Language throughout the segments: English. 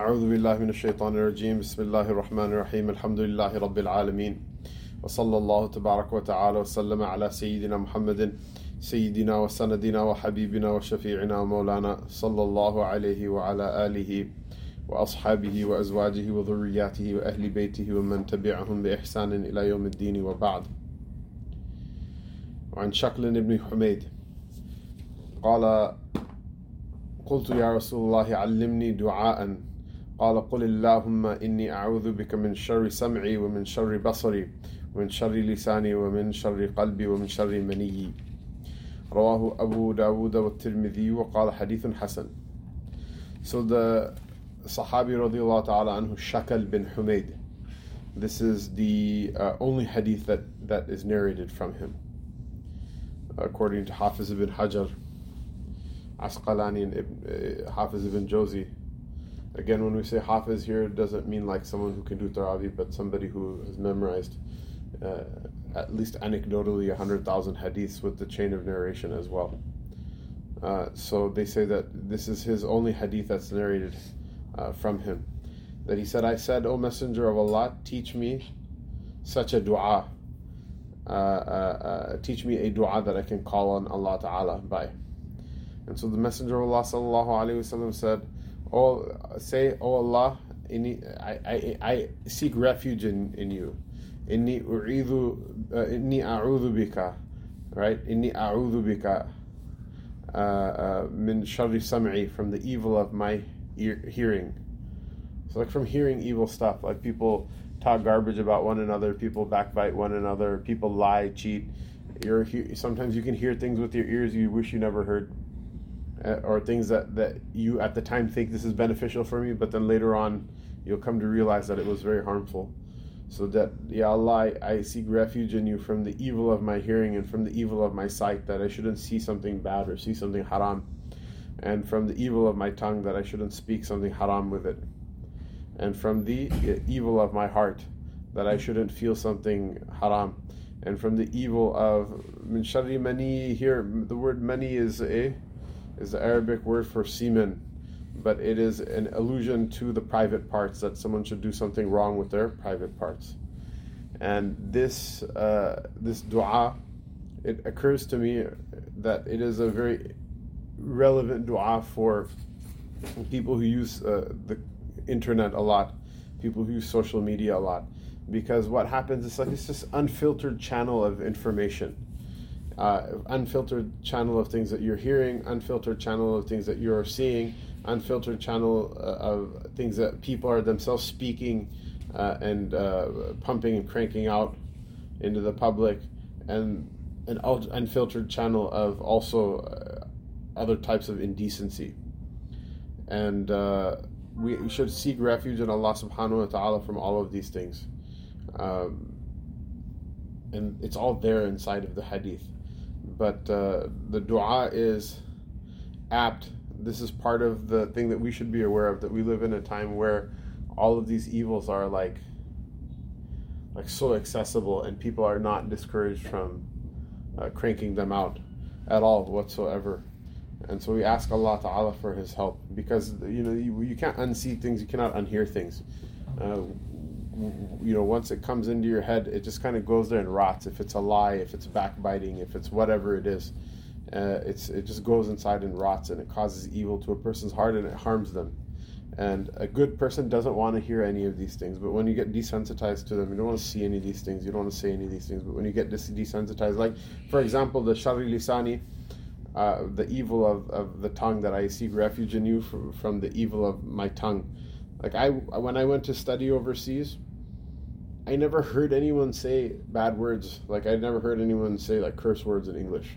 أعوذ بالله من الشيطان الرجيم. بسم الله الرحمن الرحيم. الحمد لله رب العالمين. وصلى الله تبارك وتعالى وسلم على سيدنا محمد سيدنا وسندنا وحبيبنا وشفيعنا ومولانا صلى الله عليه وعلى آله وأصحابه وأزواجه وذرياته وأهل بيته ومن تبعهم بإحسان إلى يوم الدين وبعد. وعن شكل بن حميد قال قلت يا رسول الله علمني دعاء. قال قل اللهم إني أعوذ بك من شر سمعي ومن شر بصري ومن شر لساني ومن شر قلبي ومن شر مني رواه أبو داود والترمذي وقال حديث حسن So the Sahabi radiallahu ta'ala anhu Shakal bin Humayd This is the uh, only hadith that, that is narrated from him according to Hafiz ibn Hajar Asqalani and Ibn, uh, Hafiz ibn Jozi Again, when we say Hafiz here, it doesn't mean like someone who can do Taraweeh, but somebody who has memorized uh, at least anecdotally 100,000 hadiths with the chain of narration as well. Uh, so they say that this is his only hadith that's narrated uh, from him. That he said, I said, O Messenger of Allah, teach me such a dua. Uh, uh, uh, teach me a dua that I can call on Allah Ta'ala by. And so the Messenger of Allah Sallallahu said, Oh, say, Oh Allah, I, I, I seek refuge in, in you. Inni u'idhu, uh, inni a'udhu bika, right? Inni a'udhu bika uh, uh, min sharri sam'i, from the evil of my ear, hearing. So like from hearing evil stuff, like people talk garbage about one another, people backbite one another, people lie, cheat. You're, sometimes you can hear things with your ears you wish you never heard Uh, or things that, that you at the time think this is beneficial for me, but then later on you'll come to realize that it was very harmful. So that, Ya Allah, I, I seek refuge in you from the evil of my hearing and from the evil of my sight, that I shouldn't see something bad or see something haram, and from the evil of my tongue, that I shouldn't speak something haram with it, and from the uh, evil of my heart, that I shouldn't feel something haram, and from the evil of min shari mani. Here, the word mani is a is the Arabic word for semen, but it is an allusion to the private parts that someone should do something wrong with their private parts. And this uh, this du'a, it occurs to me that it is a very relevant du'a for people who use uh, the internet a lot, people who use social media a lot, because what happens is like it's just unfiltered channel of information uh, unfiltered channel of things that you're hearing, unfiltered channel of things that you're seeing, unfiltered channel uh, of things that people are themselves speaking uh, and uh, pumping and cranking out into the public, and an unfiltered channel of also uh, other types of indecency. And uh, we should seek refuge in Allah subhanahu wa ta'ala from all of these things. Um, and it's all there inside of the hadith but uh, the dua is apt. This is part of the thing that we should be aware of that we live in a time where all of these evils are like like so accessible and people are not discouraged from uh, cranking them out at all whatsoever. And so we ask Allah Ta'ala for His help because you know you, you can't unsee things, you cannot unhear things. Uh, you know, once it comes into your head, it just kind of goes there and rots. If it's a lie, if it's backbiting, if it's whatever it is, uh, it's it just goes inside and rots, and it causes evil to a person's heart, and it harms them. And a good person doesn't want to hear any of these things. But when you get desensitized to them, you don't want to see any of these things. You don't want to say any of these things. But when you get desensitized, like for example, the shari lisani, uh, the evil of, of the tongue that I seek refuge in you from, from the evil of my tongue. Like I, when I went to study overseas, I never heard anyone say bad words. Like I never heard anyone say like curse words in English.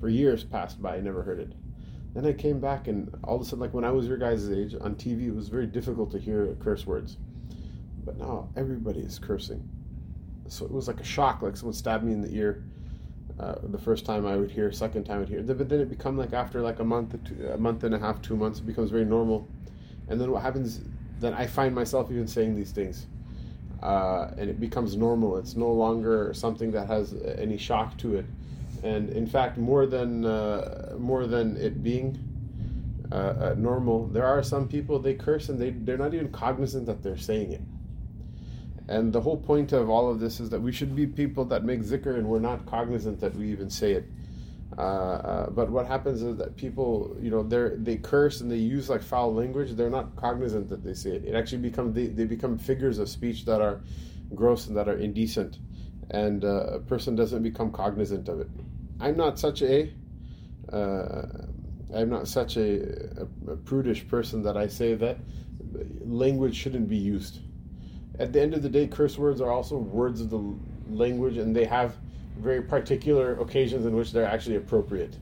For years passed by, I never heard it. Then I came back, and all of a sudden, like when I was your guys' age on TV, it was very difficult to hear curse words. But now everybody is cursing. So it was like a shock, like someone stabbed me in the ear. Uh, the first time I would hear, second time I would hear. But then it become like after like a month, a month and a half, two months, it becomes very normal. And then what happens? Then I find myself even saying these things uh, and it becomes normal. It's no longer something that has any shock to it, and in fact, more than uh, more than it being uh, uh, normal. There are some people they curse and they they're not even cognizant that they're saying it. And the whole point of all of this is that we should be people that make zikr and we're not cognizant that we even say it. Uh, uh, but what happens is that people, you know, they they curse and they use like foul language. They're not cognizant that they say it. It actually become they, they become figures of speech that are gross and that are indecent, and uh, a person doesn't become cognizant of it. I'm not such a uh, I'm not such a, a, a prudish person that I say that language shouldn't be used at the end of the day, curse words are also words of the language, and they have very particular occasions in which they're actually appropriate.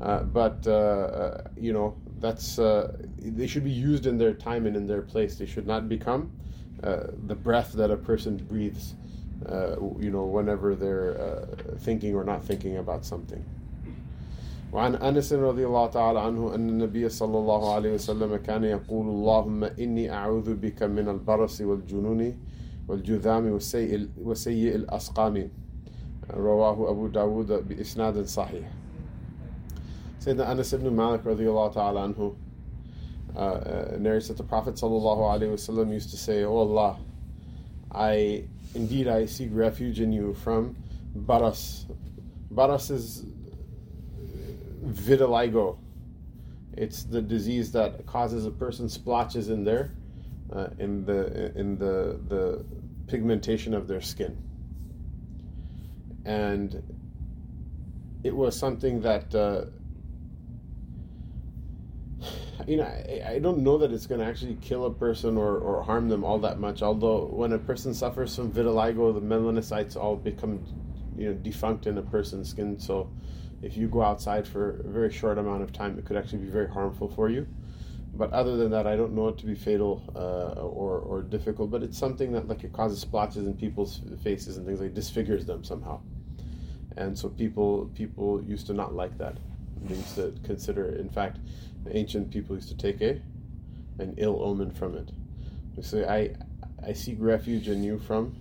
Uh, but uh, uh, you know, that's uh, they should be used in their time and in their place. They should not become uh, the breath that a person breathes. Uh, you know, whenever they're thinking or not thinking about something. وعن أنس رضي الله تعالى عنه أن النبي صلى الله عليه وسلم كان يقول اللهم إني أعوذ بك من البرص والجنون والجذام وسيء, وسيء الأسقام رواه أبو داود بإسناد صحيح Sayyidina Anas ibn Malik radiallahu ta'ala anhu uh, uh, narrates that the Prophet sallallahu alaihi wasallam used to say, "Oh Allah, I indeed I seek refuge in you from baras. Baras is vitiligo. It's the disease that causes a person splotches in there, uh, in the in the the pigmentation of their skin. And it was something that uh, you know I, I, don't know that it's going to actually kill a person or, or harm them all that much. Although when a person suffers from vitiligo, the melanocytes all become you know defunct in a person's skin, so if you go outside for a very short amount of time, it could actually be very harmful for you. But other than that, I don't know it to be fatal uh, or, or difficult, but it's something that like it causes splotches in people's faces and things like disfigures them somehow. And so people people used to not like that. They used to consider, in fact, ancient people used to take a an ill omen from it. They say, I I seek refuge in you from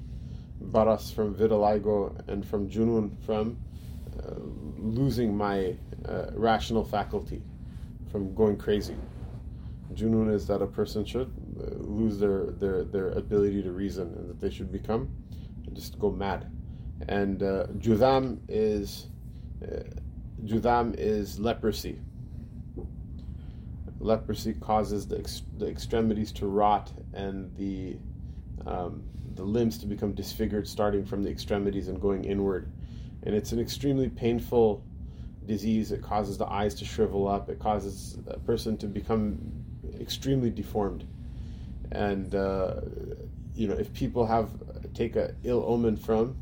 baras, from vitiligo, and from junun, from uh, losing my uh, rational faculty from going crazy. Junun is that a person should uh, lose their, their, their ability to reason and that they should become and just go mad. And uh, Judam is uh, Judam is leprosy. Leprosy causes the, ex- the extremities to rot and the um, the limbs to become disfigured, starting from the extremities and going inward and it's an extremely painful disease. It causes the eyes to shrivel up. It causes a person to become extremely deformed. And uh, you know, if people have take a ill omen from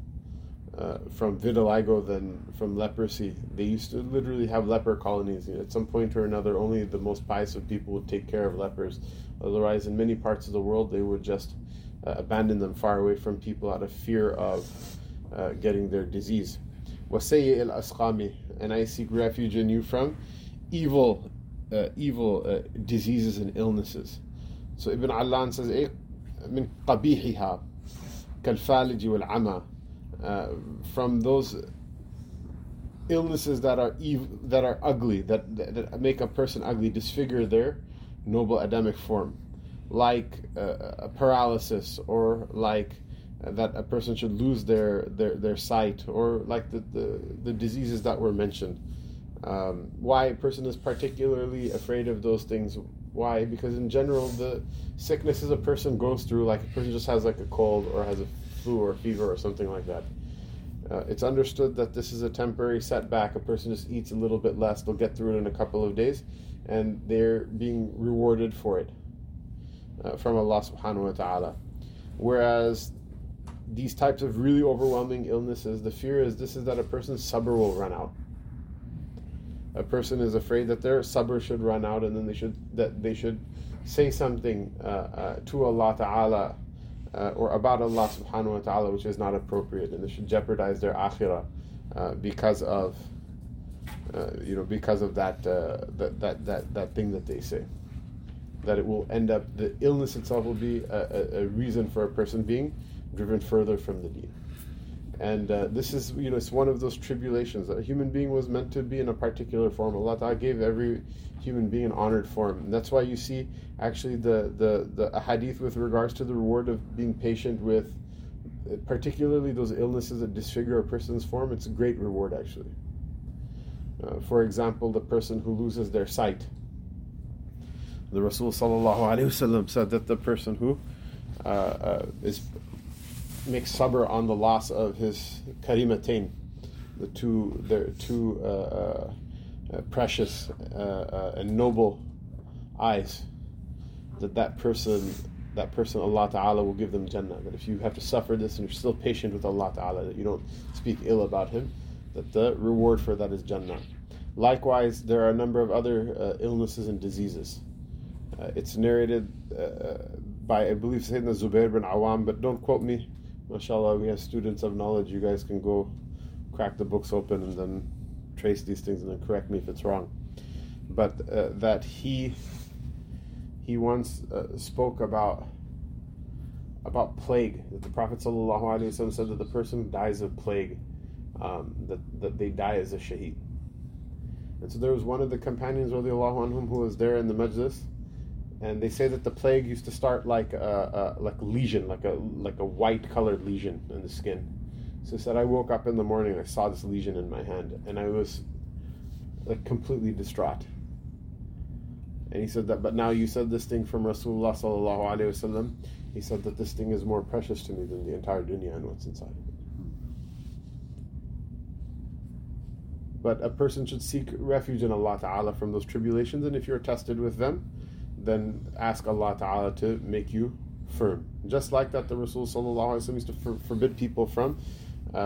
uh, from vitiligo than from leprosy, they used to literally have leper colonies. You know, at some point or another, only the most pious of people would take care of lepers. Otherwise, in many parts of the world, they would just uh, abandon them far away from people out of fear of uh, getting their disease. وَسَيِّئِ الْأَسْقَامِ And I seek refuge in you from evil, uh, evil uh, diseases and illnesses. So Ibn Allan says, من قبيحها كالفالج والعمى uh, from those illnesses that are ev- that are ugly, that, that, that make a person ugly, disfigure their noble Adamic form, like uh, paralysis or like that a person should lose their, their, their sight or like the, the, the diseases that were mentioned. Um, why a person is particularly afraid of those things. Why? Because in general, the sicknesses a person goes through, like a person just has like a cold or has a flu or fever or something like that. Uh, it's understood that this is a temporary setback. A person just eats a little bit less, they'll get through it in a couple of days, and they're being rewarded for it uh, from Allah subhanahu wa ta'ala. Whereas these types of really overwhelming illnesses, the fear is this is that a person's sabr will run out. A person is afraid that their sabr should run out, and then they should that they should say something uh, uh, to Allah Taala uh, or about Allah Subhanahu wa Taala which is not appropriate, and they should jeopardize their akhirah uh, because of uh, you know because of that, uh, that that that that thing that they say. That it will end up the illness itself will be a, a, a reason for a person being driven further from the deen. And uh, this is, you know, it's one of those tribulations. A human being was meant to be in a particular form. Allah Ta'ala gave every human being an honored form. And that's why you see actually the, the, the hadith with regards to the reward of being patient with particularly those illnesses that disfigure a person's form, it's a great reward actually. Uh, for example, the person who loses their sight. The Rasul said that the person who uh, uh, is makes sabr on the loss of his karimatain, the two their two uh, uh, uh, precious and noble eyes, that that person that person Allah Ta'ala will give them Jannah. That if you have to suffer this and you're still patient with Allah Ta'ala, that you don't speak ill about Him, that the reward for that is Jannah. Likewise, there are a number of other uh, illnesses and diseases. Uh, it's narrated uh, by, I believe, Sayyidina Zubair bin Awam, but don't quote me. MashaAllah, we have students of knowledge. You guys can go crack the books open and then trace these things and then correct me if it's wrong. But uh, that he he once uh, spoke about about plague. That the Prophet ﷺ said that the person dies of plague, um, that, that they die as a shaheed. And so there was one of the companions anhum, who was there in the majlis, and they say that the plague used to start like a, a like lesion, like a like a white colored lesion in the skin. So said, I woke up in the morning and I saw this lesion in my hand, and I was like completely distraught. And he said that, but now you said this thing from Rasulullah sallallahu alaihi wasallam. He said that this thing is more precious to me than the entire dunya and what's inside of it. But a person should seek refuge in Allah Ta'ala from those tribulations, and if you're tested with them, then ask Allah Ta'ala to make you firm. Just like that, the Rasul Sallallahu Alaihi Wasallam used to for, forbid people from uh, uh,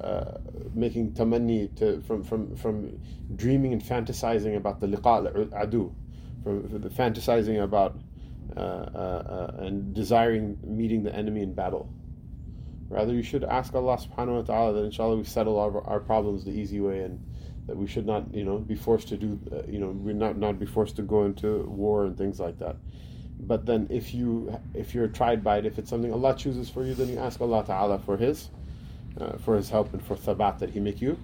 uh, uh making tamanni to, from, from, from dreaming and fantasizing about the liqa adu, from, from the fantasizing about uh, uh, and desiring meeting the enemy in battle. Rather, you should ask Allah subhanahu wa ta'ala that inshallah we settle our, our problems the easy way and that we should not, you know, be forced to do, uh, you know, we're not not be forced to go into war and things like that. But then, if you if you're tried by it, if it's something Allah chooses for you, then you ask Allah Taala for His uh, for His help and for thabat that He make you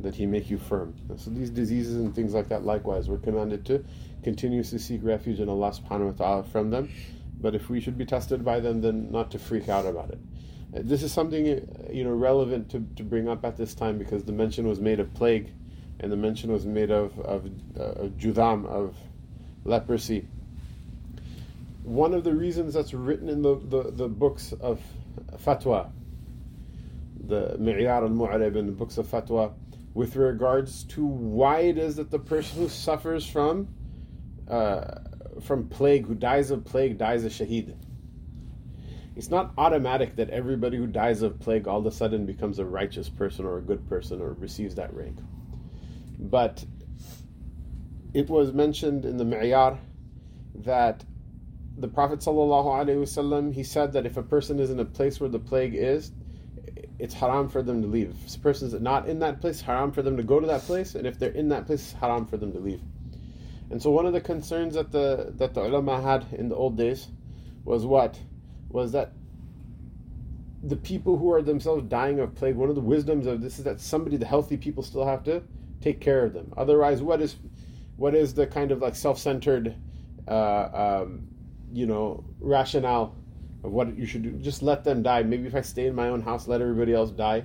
that He make you firm. And so these diseases and things like that, likewise, we're commanded to continuously seek refuge in Allah Subhanahu wa Taala from them. But if we should be tested by them, then not to freak out about it. Uh, this is something uh, you know relevant to, to bring up at this time because the mention was made of plague and the mention was made of, of, uh, of judam, of leprosy. One of the reasons that's written in the, the, the books of fatwa, the Mi'yar al-Mu'rib in the books of fatwa, with regards to why it is that the person who suffers from uh, from plague, who dies of plague, dies a shaheed. It's not automatic that everybody who dies of plague all of a sudden becomes a righteous person or a good person or receives that rank. But it was mentioned in the Mi'yar that the Prophet ﷺ, he said that if a person is in a place where the plague is, it's haram for them to leave. If a person is not in that place, haram for them to go to that place, and if they're in that place, haram for them to leave. And so one of the concerns that the that the ulama had in the old days was what? Was that the people who are themselves dying of plague, one of the wisdoms of this is that somebody, the healthy people, still have to take care of them. Otherwise, what is what is the kind of like self-centered, uh, um, you know, rationale of what you should do? Just let them die. Maybe if I stay in my own house, let everybody else die.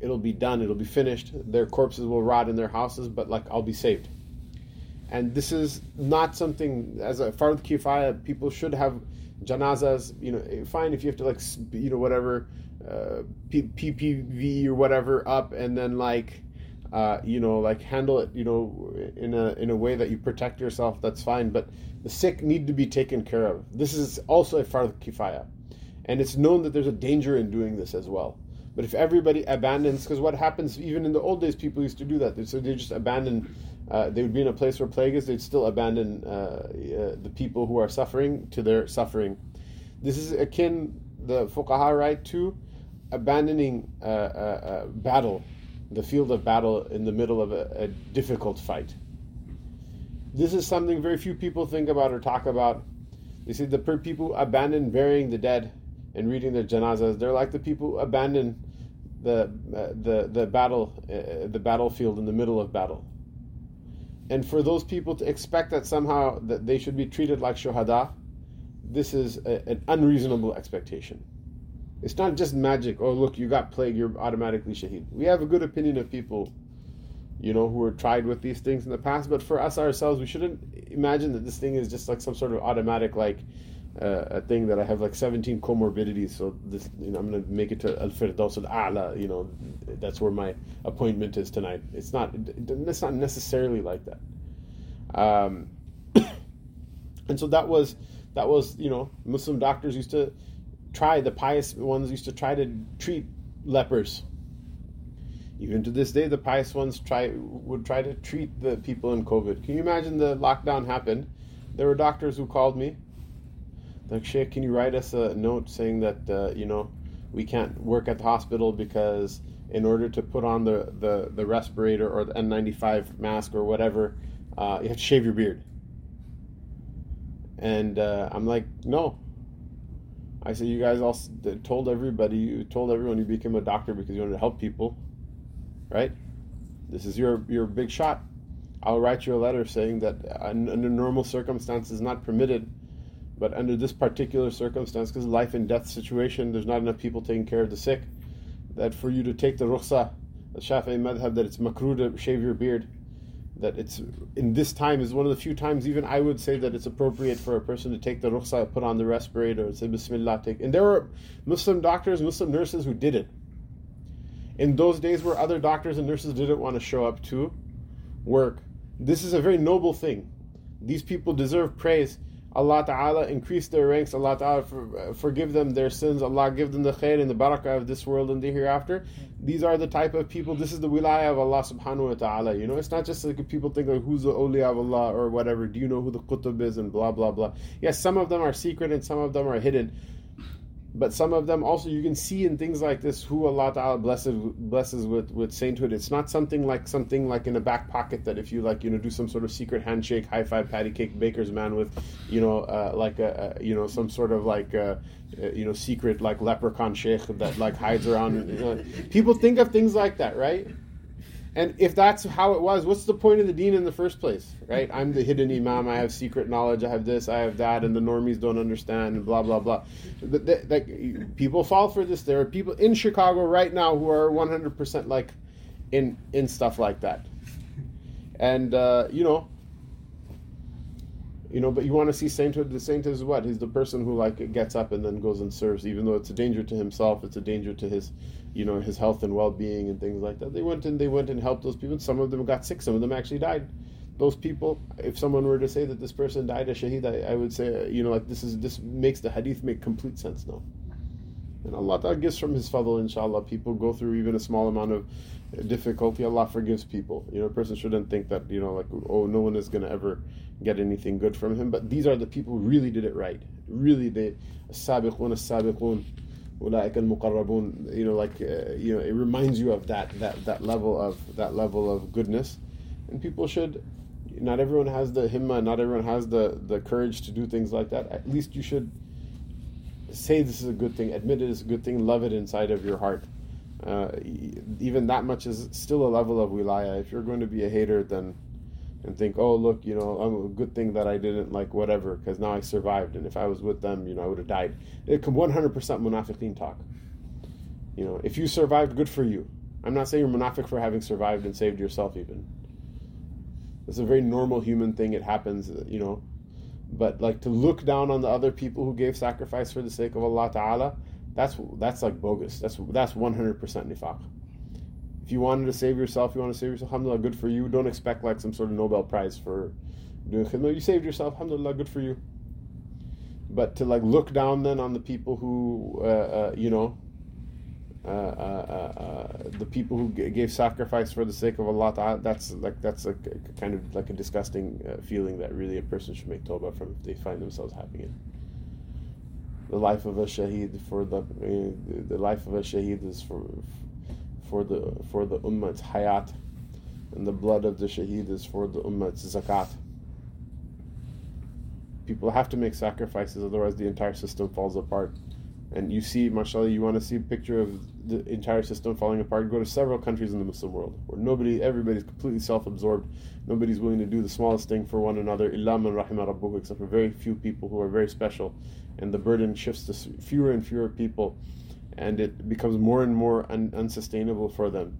It'll be done. It'll be finished. Their corpses will rot in their houses, but like I'll be saved. And this is not something as a fard kifaya. People should have janazas. You know, fine if you have to like you know whatever uh, PPE or whatever up, and then like uh, you know, like handle it, you know, in a in a way that you protect yourself. That's fine, but the sick need to be taken care of. This is also a fard kifaya, and it's known that there's a danger in doing this as well. But if everybody abandons, because what happens even in the old days, people used to do that. So they just abandon. Uh, they would be in a place where plague is. They'd still abandon uh, uh, the people who are suffering to their suffering. This is akin the fuqaha right to abandoning uh, uh, battle the field of battle in the middle of a, a difficult fight. This is something very few people think about or talk about. They say the people abandon burying the dead and reading their janazas. They're like the people abandon the uh, the the battle uh, the battlefield in the middle of battle. And for those people to expect that somehow that they should be treated like shuhada, this is a, an unreasonable expectation. It's not just magic. Oh, look, you got plague, you're automatically shaheed. We have a good opinion of people, you know, who were tried with these things in the past. But for us ourselves, we shouldn't imagine that this thing is just like some sort of automatic, like uh, a thing that I have like 17 comorbidities. So this, you know, I'm gonna make it to Al Firdaus Al A'la. You know, that's where my appointment is tonight. It's not. It's not necessarily like that. Um, and so that was that was you know Muslim doctors used to try, the pious ones used to try to treat lepers. Even to this day, the pious ones try would try to treat the people in COVID. Can you imagine the lockdown happened? There were doctors who called me. Like, Sheikh, can you write us a note saying that uh, you know we can't work at the hospital because in order to put on the, the, the respirator or the N95 mask or whatever, uh, you have to shave your beard. And uh, I'm like, no, I said, you guys all told everybody, you told everyone you became a doctor because you wanted to help people, right? This is your your big shot. I'll write you a letter saying that uh, under normal circumstances not permitted, but under this particular circumstance, because life and death situation, there's not enough people taking care of the sick, that for you to take the rukhsa, the Shafi'i madhab, that it's makruh to shave your beard that it's in this time is one of the few times even I would say that it's appropriate for a person to take the rukhsa, put on the respirator, say Bismillah. Take and there were Muslim doctors, Muslim nurses who did it. In those days where other doctors and nurses didn't want to show up to work, this is a very noble thing. These people deserve praise Allah Ta'ala increase their ranks, Allah Ta'ala for, forgive them their sins, Allah give them the khair and the barakah of this world and the hereafter. These are the type of people, this is the wilayah of Allah Subhanahu wa Ta'ala. You know, it's not just like people think like who's the awliya of Allah or whatever, do you know who the qutub is and blah blah blah. Yes, some of them are secret and some of them are hidden but some of them also you can see in things like this who Allah Ta'ala blesses blesses with, with sainthood. It's not something like something like in a back pocket that if you like you know do some sort of secret handshake, high five, patty cake, baker's man with you know uh, like a, a, you know some sort of like uh, uh, you know secret like leprechaun sheikh that like hides around. You know. People think of things like that, right? And if that's how it was, what's the point of the deen in the first place, right? I'm the hidden imam. I have secret knowledge. I have this. I have that, and the normies don't understand, and blah blah blah. That, people fall for this. There are people in Chicago right now who are 100% like in in stuff like that, and uh, you know, you know. But you want to see sainthood. The saint is what? He's the person who like gets up and then goes and serves, even though it's a danger to himself. It's a danger to his you know his health and well-being and things like that they went and they went and helped those people some of them got sick some of them actually died those people if someone were to say that this person died a shaheed I, I would say you know like this is this makes the hadith make complete sense now and Allah Ta'ala gives from His fadl, inshallah. People go through even a small amount of difficulty. Allah forgives people. You know, a person shouldn't think that, you know, like, oh, no one is going to ever get anything good from him. But these are the people who really did it right. Really, they, sabiqun, sabiqun ulaika al-muqarrabun you know like uh, you know it reminds you of that that that level of that level of goodness. And people should not everyone has the himma not everyone has the the courage to do things like that. At least you should say this is a good thing admit it is a good thing love it inside of your heart. Uh, even that much is still a level of wilaya. If you're going to be a hater then and think, oh look, you know, I'm a good thing that I didn't like whatever because now I survived, and if I was with them, you know, I would have died. It can 100% munafiqeen talk. You know, if you survived, good for you. I'm not saying you're munafiq for having survived and saved yourself even. It's a very normal human thing. It happens, you know. But like to look down on the other people who gave sacrifice for the sake of Allah Ta'ala, that's that's like bogus. That's that's 100% nifaq if you wanted to save yourself, you want to save yourself, alhamdulillah, good for you. Don't expect like some sort of Nobel Prize for doing khidmah. You saved yourself, alhamdulillah, good for you. But to like look down then on the people who, uh, uh, you know, uh, uh, uh, uh the people who g- gave sacrifice for the sake of Allah, that's like that's a, kind of like a disgusting feeling that really a person should make tawbah from if they find themselves having it. The life of a shaheed for the the life of a shaheed is for for the for the ummah's hayat, and the blood of the shaheed is for the ummah's zakat. People have to make sacrifices, otherwise the entire system falls apart. And you see, mashallah, you want to see a picture of the entire system falling apart, go to several countries in the Muslim world where nobody, everybody's completely self-absorbed. Nobody's willing to do the smallest thing for one another, illa man rahima rabbuh, except for very few people who are very special. And the burden shifts to fewer and fewer people, and it becomes more and more un- unsustainable for them.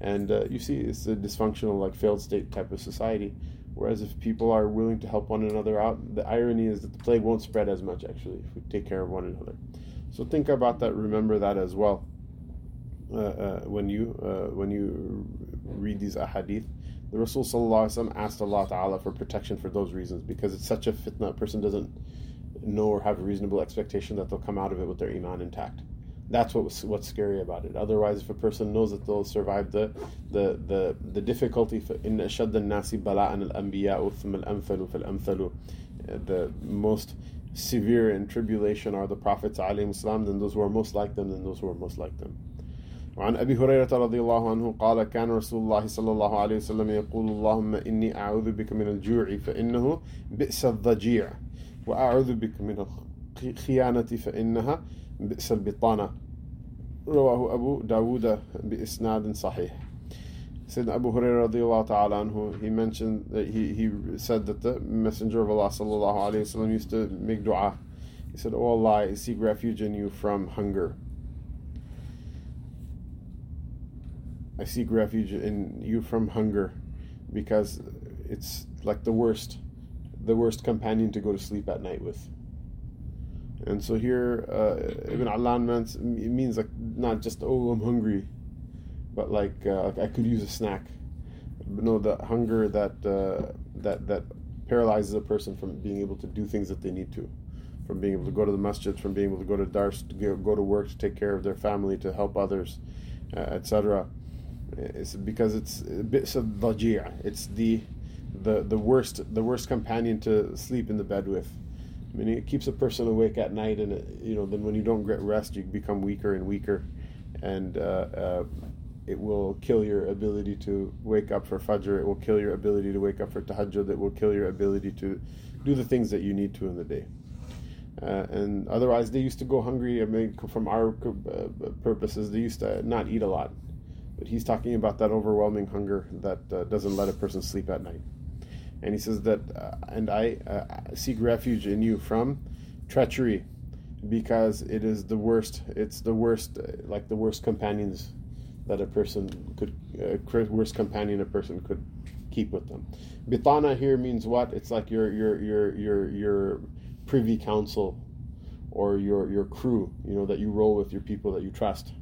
And uh, you see, it's a dysfunctional, like failed state type of society. Whereas if people are willing to help one another out, the irony is that the plague won't spread as much actually if we take care of one another. So think about that. Remember that as well uh, uh, when you uh, when you read these ahadith. The Rasul asked Allah Taala for protection for those reasons because it's such a fitna. A person doesn't know or have a reasonable expectation that they'll come out of it with their iman intact. That's what was, what's scary about it. Otherwise, if a person knows that they'll survive the the the, the difficulty, in ashad nasi bala'an al-anbiya thumma al-amthalu fal-amthalu, the most severe in tribulation are the prophets alayhi then those who are most like them, then those who are most like them. وعن أبي هريرة رضي الله عنه قال كان رسول الله صلى الله عليه وسلم يقول اللهم إني أعوذ بك من الجوع فإنه بئس الضجيع وأعوذ بك من الخيانة فإنها بئس البطانة رواه أبو داود بإسناد صحيح Sayyidina Abu Hurairah radiallahu ta'ala anhu, he mentioned that he, he said that the Messenger of Allah sallallahu alayhi wasallam used to make dua. He said, Oh Allah, I seek refuge in you from hunger. I seek refuge in you from hunger because it's like the worst, the worst companion to go to sleep at night with. And so here, uh, Ibn Allan means, means like not just, oh, I'm hungry but like, uh, like I could use a snack. But no, the hunger that uh, that that paralyzes a person from being able to do things that they need to, from being able to go to the masjid, from being able to go to dars, to go to work, to take care of their family, to help others, uh, etc. It's because it's a bit of. It's the the the worst the worst companion to sleep in the bed with. I mean, it keeps a person awake at night, and it, you know, then when you don't get rest, you become weaker and weaker, and uh, uh, it will kill your ability to wake up for Fajr. It will kill your ability to wake up for Tahajjud. It will kill your ability to do the things that you need to in the day. Uh, and otherwise, they used to go hungry. I mean, from our uh, purposes, they used to not eat a lot. But he's talking about that overwhelming hunger that uh, doesn't let a person sleep at night. And he says that, uh, and I uh, seek refuge in you from treachery, because it is the worst. It's the worst, uh, like the worst companions that a person could, uh, worst companion a person could keep with them. Bitana here means what? It's like your your your your your privy council or your your crew, you know, that you roll with, your people that you trust.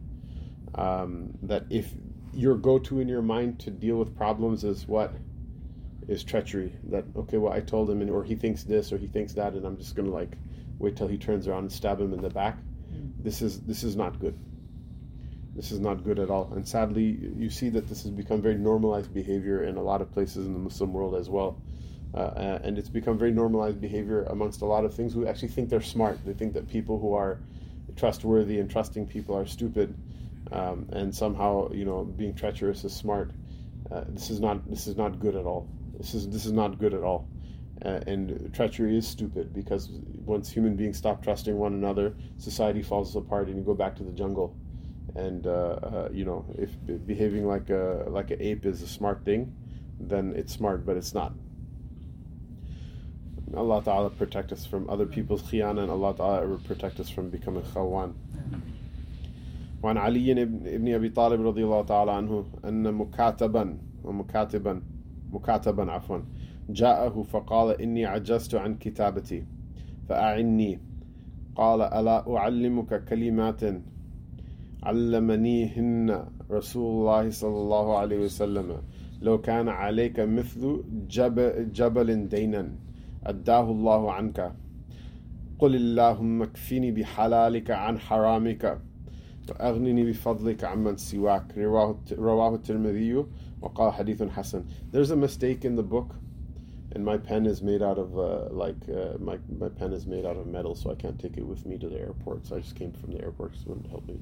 Um, that if your go-to in your mind to deal with problems is what is treachery. That okay, well I told him, and or he thinks this or he thinks that, and I'm just gonna like wait till he turns around and stab him in the back. Mm. This is this is not good. This is not good at all. And sadly, you see that this has become very normalized behavior in a lot of places in the Muslim world as well. Uh, and it's become very normalized behavior amongst a lot of things who actually think they're smart. They think that people who are trustworthy and trusting people are stupid, um, and somehow you know being treacherous is smart. Uh, this is not this is not good at all. This is this is not good at all. Uh, and treachery is stupid because once human beings stop trusting one another, society falls apart, and you go back to the jungle and uh, uh, you know if behaving like a like an ape is a smart thing then it's smart but it's not Allah Ta'ala protect us from other people's khiyana and Allah Ta'ala protect us from becoming khawan وعن علي بن أبي طالب رضي الله تعالى عنه أن مكاتبا ومكاتبا مكاتبا عفوا. جاءه فقال إني عجزت عن كتابتي فأعني. قال ألا أعلمك كلمات علمنيهن رسول الله صلى الله عليه وسلم؟ لو كان عليك مثل جبل, جبل دينا أداه الله عنك. قل اللهم اكفني بحلالك عن حرامك وأغنني بفضلك عمن سواك. رواه, رواه الترمذي وقال حديث حسن There's a mistake in the book and my pen is made out of uh, like uh, my, my pen is made out of metal so I can't take it with me to the airport so I just came from the airport so it help me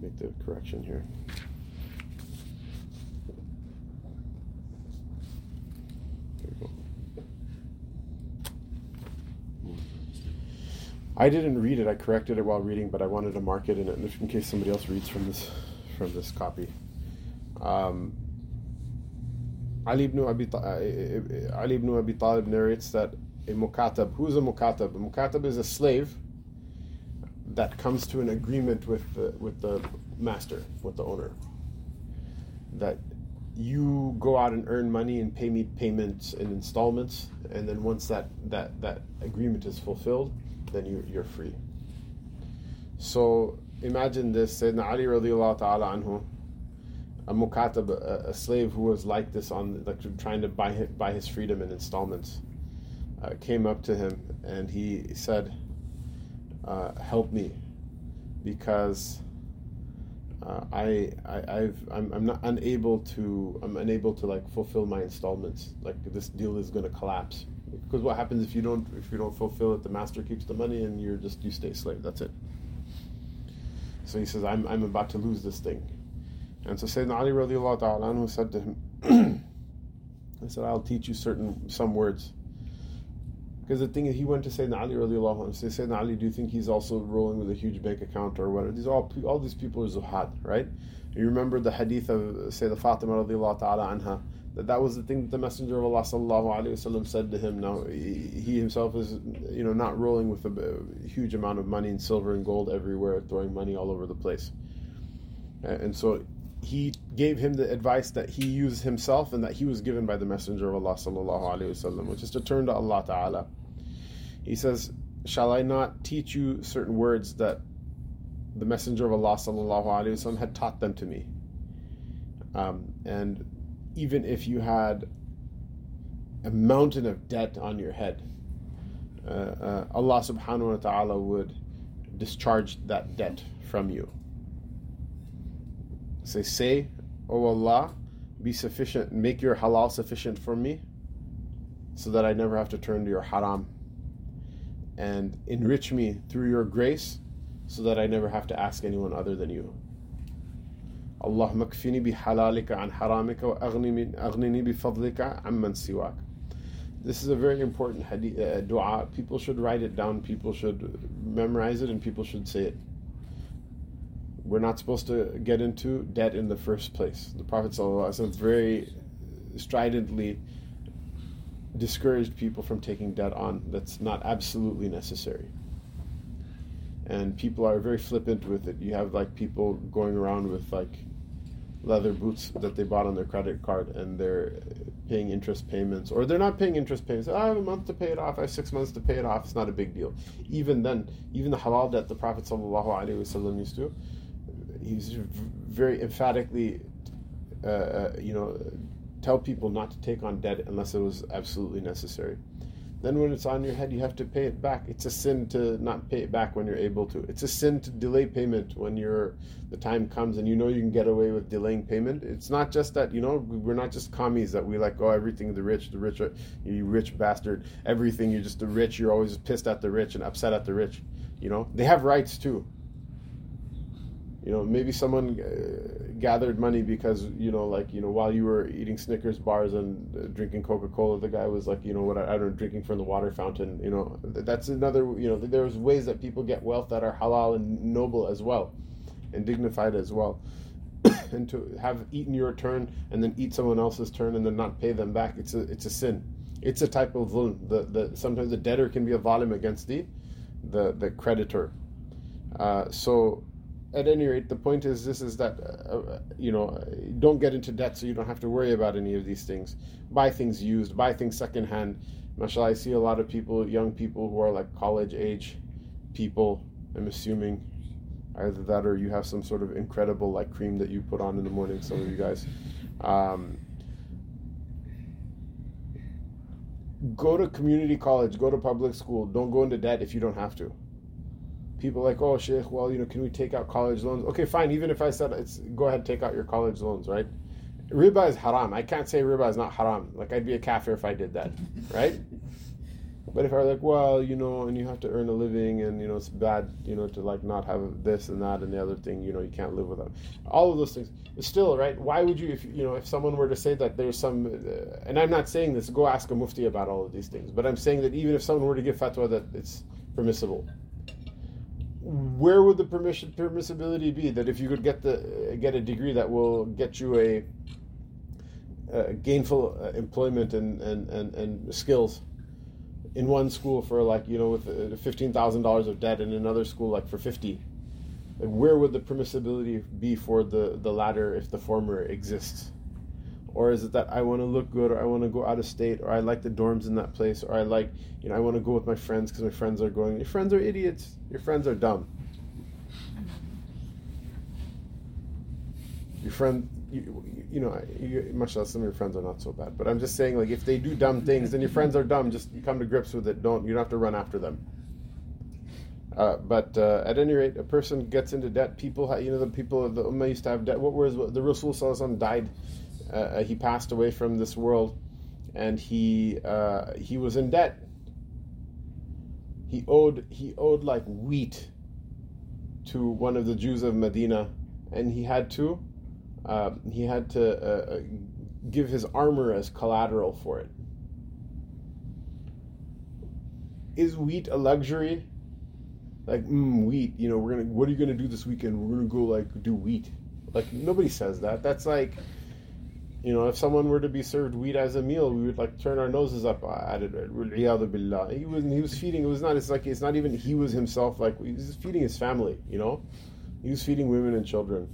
make the correction here. I didn't read it. I corrected it while reading, but I wanted to mark it in it in case somebody else reads from this from this copy. Um, Ali ibn Abi uh, Ali ibn Abi Talib narrates that a mukatab. Who's a mukatab? A mukatab is a slave that comes to an agreement with the with the master, with the owner. That you go out and earn money and pay me payments in installments, and then once that that that agreement is fulfilled, then you you're free. So imagine this: Sayyidina Ali radiallahu ta'ala anhu, a mukatab, a, a, slave who was like this on like trying to buy his, buy his freedom in installments, uh, came up to him and he said, uh, "Help me, because." Uh, I, I I've I'm, I'm not unable to I'm unable to like fulfill my installments. Like this deal is going to collapse because what happens if you don't if you don't fulfill it? The master keeps the money and you're just you stay slave. That's it. So he says I'm I'm about to lose this thing, and so Sayyidina Ali radiallahu ta'ala anhu said to him, he said I'll teach you certain some words. Because the thing is, he went to Sayyidina Ali radiallahu anhu. Say, Sayyidina Ali, do you think he's also rolling with a huge bank account or whatever? These all all these people are zuhad, right? You remember the hadith of Sayyidina Fatima radiallahu ta'ala anha, that that was the thing that the Messenger of Allah sallallahu alaihi wasallam said to him. Now he, himself is, you know, not rolling with a, huge amount of money and silver and gold everywhere, throwing money all over the place. And so he gave him the advice that he used himself and that he was given by the Messenger of Allah sallallahu alaihi wasallam, which is to turn to Allah Taala. He says, "Shall I not teach you certain words that the Messenger of Allah sallallahu alaihi wasallam had taught them to me?" Um, and even if you had a mountain of debt on your head, uh, uh, Allah subhanahu wa taala would discharge that debt from you. Say, say, O Allah, be sufficient, make your halal sufficient for me so that I never have to turn to your haram and enrich me through your grace so that I never have to ask anyone other than you. اللهم اكفني بحلالك عن حرامك وأغنني بفضلك عمن سواك. This is a very important hadith, uh, dua. People should write it down, people should memorize it, and people should say it. We're not supposed to get into debt in the first place. The Prophet ﷺ very stridently discouraged people from taking debt on that's not absolutely necessary. And people are very flippant with it. You have like people going around with like leather boots that they bought on their credit card and they're paying interest payments or they're not paying interest payments. Oh, I have a month to pay it off, I have six months to pay it off. It's not a big deal. Even then, even the halal debt the Prophet ﷺ used to, he's very emphatically, uh, uh, you know, tell people not to take on debt unless it was absolutely necessary. Then, when it's on your head, you have to pay it back. It's a sin to not pay it back when you're able to. It's a sin to delay payment when you're the time comes and you know you can get away with delaying payment. It's not just that you know we're not just commies that we like oh everything the rich, the rich, you rich bastard, everything you're just the rich. You're always pissed at the rich and upset at the rich. You know they have rights too you know maybe someone uh, gathered money because you know like you know while you were eating snickers bars and uh, drinking coca-cola the guy was like you know what i, don't know drinking from the water fountain you know. That's another you know there's ways that people get wealth that are halal and noble as well and dignified as well. And to have eaten your turn and then eat someone else's turn and then not pay them back it's a it's a sin. It's a type of zulm. The, the sometimes the debtor can be a zalim against the the the creditor. Uh, so at any rate, the point is this is that uh, uh, you know don't get into debt so you don't have to worry about any of these things. Buy things used, buy things secondhand. Mashallah, I see a lot of people, young people who are like college age people. I'm assuming either that or you have some sort of incredible like cream that you put on in the morning. Some of you guys. Um, go to community college, go to public school. Don't go into debt if you don't have to people like, oh, Sheikh, well, you know, can we take out college loans? Okay, fine. Even if I said it's go ahead, take out your college loans, right? Riba is haram. I can't say riba is not haram. Like I'd be a kafir if I did that, right? But if I was like, well, you know, and you have to earn a living, and you know, it's bad, you know, to like not have this and that and the other thing, you know, you can't live without all of those things. But still, right? Why would you, if you know, if someone were to say that there's some, uh, and I'm not saying this, go ask a mufti about all of these things, but I'm saying that even if someone were to give fatwa that it's permissible, where would the permission permissibility be that if you could get the get a degree that will get you a, a gainful uh, employment and, and, and, and skills in one school for like you know with uh, fifteen thousand dollars of debt in another school like for fifty, like where would the permissibility be for the the latter if the former exists? Or is it that I want to look good, or I want to go out of state, or I like the dorms in that place, or I like, you know, I want to go with my friends because my friends are going. Your friends are idiots. Your friends are dumb. Your friend, you, you know, you, much less some of your friends are not so bad. But I'm just saying, like, if they do dumb things, then your friends are dumb. Just come to grips with it. Don't you don't have to run after them. Uh, but uh, at any rate, a person gets into debt. People, you know, the people of the Ummah used to have debt. What was the Rasul died uh, uh, he passed away from this world, and he uh, he was in debt. He owed he owed like wheat to one of the Jews of Medina, and he had to uh, he had to uh, uh, give his armor as collateral for it. Is wheat a luxury? Like mm, wheat, you know, we're gonna. What are you gonna do this weekend? We're gonna go like do wheat. Like nobody says that. That's like you know, if someone were to be served wheat as a meal, we would like turn our noses up uh, at it. He was he was feeding. It was not. It's like it's not even he was himself. Like he was feeding his family. You know, he was feeding women and children.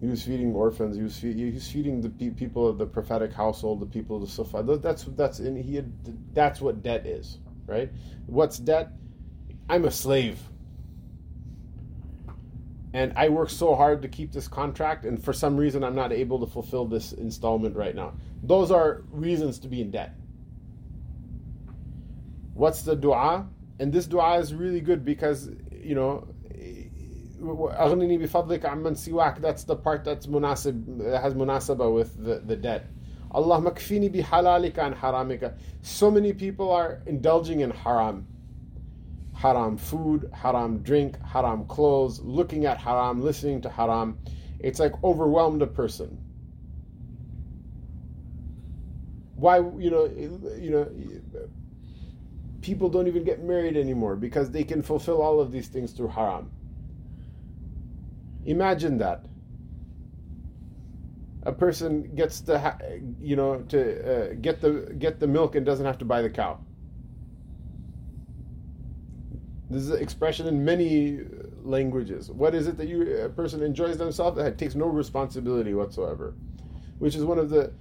He was feeding orphans. He was feed, he was feeding the pe- people of the prophetic household, the people of the Sufa. That's that's in he had, that's what debt is, right? What's debt? I'm a slave and I work so hard to keep this contract, and for some reason I'm not able to fulfill this installment right now. Those are reasons to be in debt. What's the dua? And this dua is really good because, you know, that's the part that's munasib, has munasaba with the, the debt. Allah makfini bi halalika and haramika. So many people are indulging in haram haram food, haram drink, haram clothes, looking at haram, listening to haram. It's like overwhelmed a person. Why you know you know people don't even get married anymore because they can fulfill all of these things through haram. Imagine that. A person gets to you know to uh, get the get the milk and doesn't have to buy the cow. This is an expression in many uh, languages. What is it that you a person enjoys themselves that takes no responsibility whatsoever, which is one of the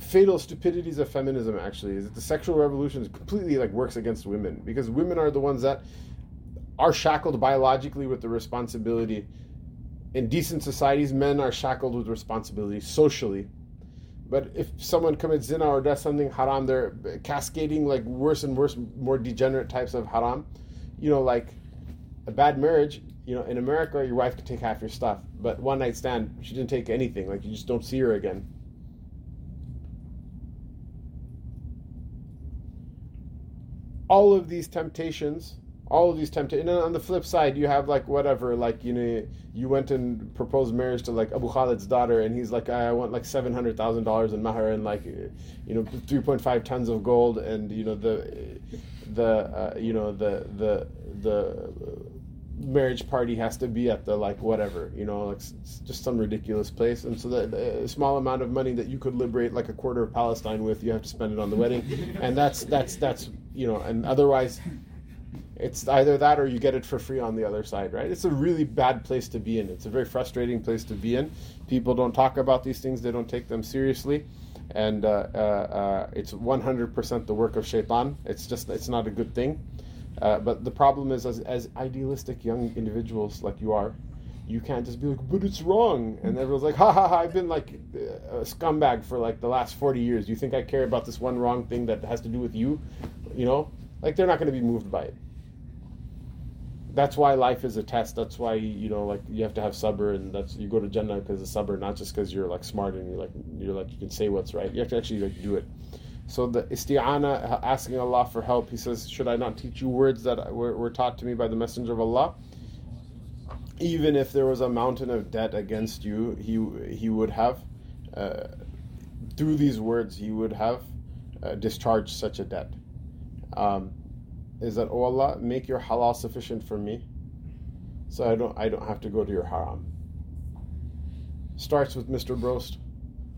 fatal stupidities of feminism. Actually, is that the sexual revolution is completely like works against women because women are the ones that are shackled biologically with the responsibility. In decent societies, men are shackled with responsibility socially. But if someone commits zina or does something haram, they're cascading like worse and worse, more degenerate types of haram you know, like a bad marriage, you know, in America, your wife could take half your stuff, but one night stand, she didn't take anything. Like you just don't see her again. All of these temptations, all of these temptations. And on the flip side, you have like whatever, like you know, you went and proposed marriage to like Abu Khalid's daughter, and he's like, I want like seven hundred thousand dollars in mahar and like, you know, three point five tons of gold, and you know the the uh, you know the the the marriage party has to be at the like whatever you know like just some ridiculous place and so the, the small amount of money that you could liberate like a quarter of palestine with you have to spend it on the wedding and that's that's that's you know and otherwise it's either that or you get it for free on the other side right it's a really bad place to be in it's a very frustrating place to be in people don't talk about these things they don't take them seriously and uh, uh, uh, it's 100% the work of shaitan. It's just it's not a good thing. Uh, but the problem is, as, as idealistic young individuals like you are, you can't just be like, but it's wrong. And everyone's like, ha ha ha, I've been like a scumbag for like the last 40 years. You think I care about this one wrong thing that has to do with you? You know? Like, they're not going to be moved by it that's why life is a test. That's why you know, like you have to have sabr, and that's you go to Jannah because of sabr, not just because you're like smart and you're like you're like you can say what's right. You have to actually like do it. So the isti'ana, asking Allah for help. He says, "Should I not teach you words that were, were taught to me by the Messenger of Allah?" Even if there was a mountain of debt against you, he he would have, uh, through these words, he would have uh, discharged such a debt. Um, is that, oh Allah, make your halal sufficient for me so I don't I don't have to go to your haram. Starts with Mr. Brost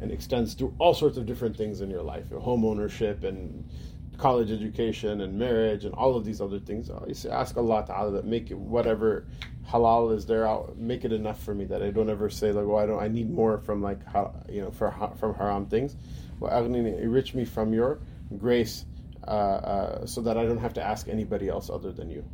and extends to all sorts of different things in your life, your home ownership and college education and marriage and all of these other things. Oh, I say ask Allah Ta'ala that make it whatever halal is there, I'll make it enough for me that I don't ever say like, oh, I don't, I need more from like, you know, for from haram things. Well, enrich me from your grace, uh, uh, so that I don't have to ask anybody else other than you.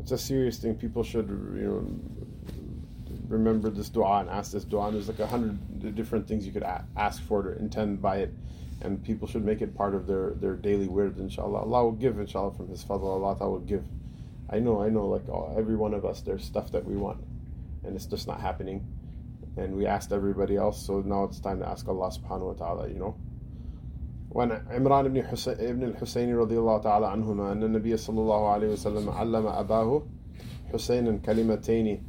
It's a serious thing. People should, you know, remember this dua and ask this dua. And there's like a hundred different things you could ask for to intend by it and people should make it part of their, their daily wird, inshallah. Allah will give, inshallah, from His fadl, Allah will give. I know, I know, like every one of us, there's stuff that we want, and it's just not happening. And we asked everybody else, so now it's time to ask Allah subhanahu wa ta'ala, you know. وعن عمران بن حسين ابن الحسين رضي الله تعالى عنهما أن النبي صلى الله عليه وسلم علم أباه حسينا كلمتين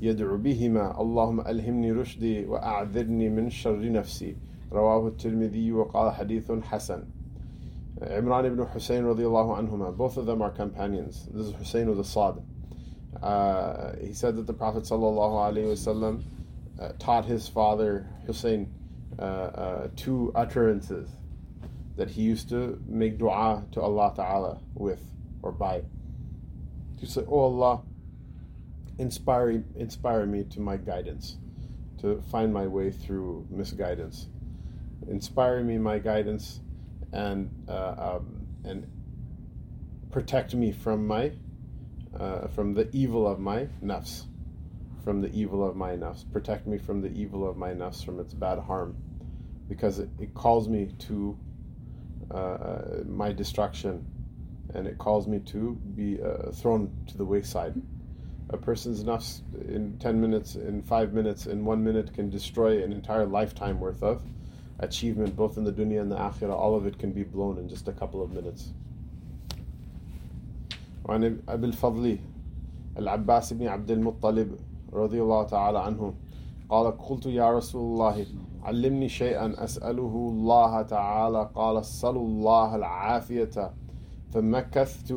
يدعو بهما اللهم ألهمني رشدي وأعذرني من شر نفسي رواه الترمذي وقال حديث حسن Imran ibn Hussein radiallahu anhuma, both of them are companions. This is Hussein with a Sad. Uh, he said that the Prophet sallallahu alaihi wasallam uh, taught his father Hussein uh, uh, two utterances that he used to make dua to Allah Ta'ala with or by. To say, Oh Allah, inspire, inspire me to my guidance, to find my way through misguidance inspire me my guidance and uh, um, and protect me from my uh, from the evil of my nafs from the evil of my nafs protect me from the evil of my nafs from its bad harm because it, it calls me to uh, my destruction, and it calls me to be uh, thrown to the wayside. A person's nafs in 10 minutes, in 5 minutes, in 1 minute can destroy an entire lifetime worth of achievement, both in the dunya and the akhirah. All of it can be blown in just a couple of minutes. وعن أبي الفضل العباس بن عبد المطلب رضي الله تعالى عنه قال قلت يا رسول الله علمني شيئا أسأله الله تعالى. قال صلوا الله العافية. فمكثت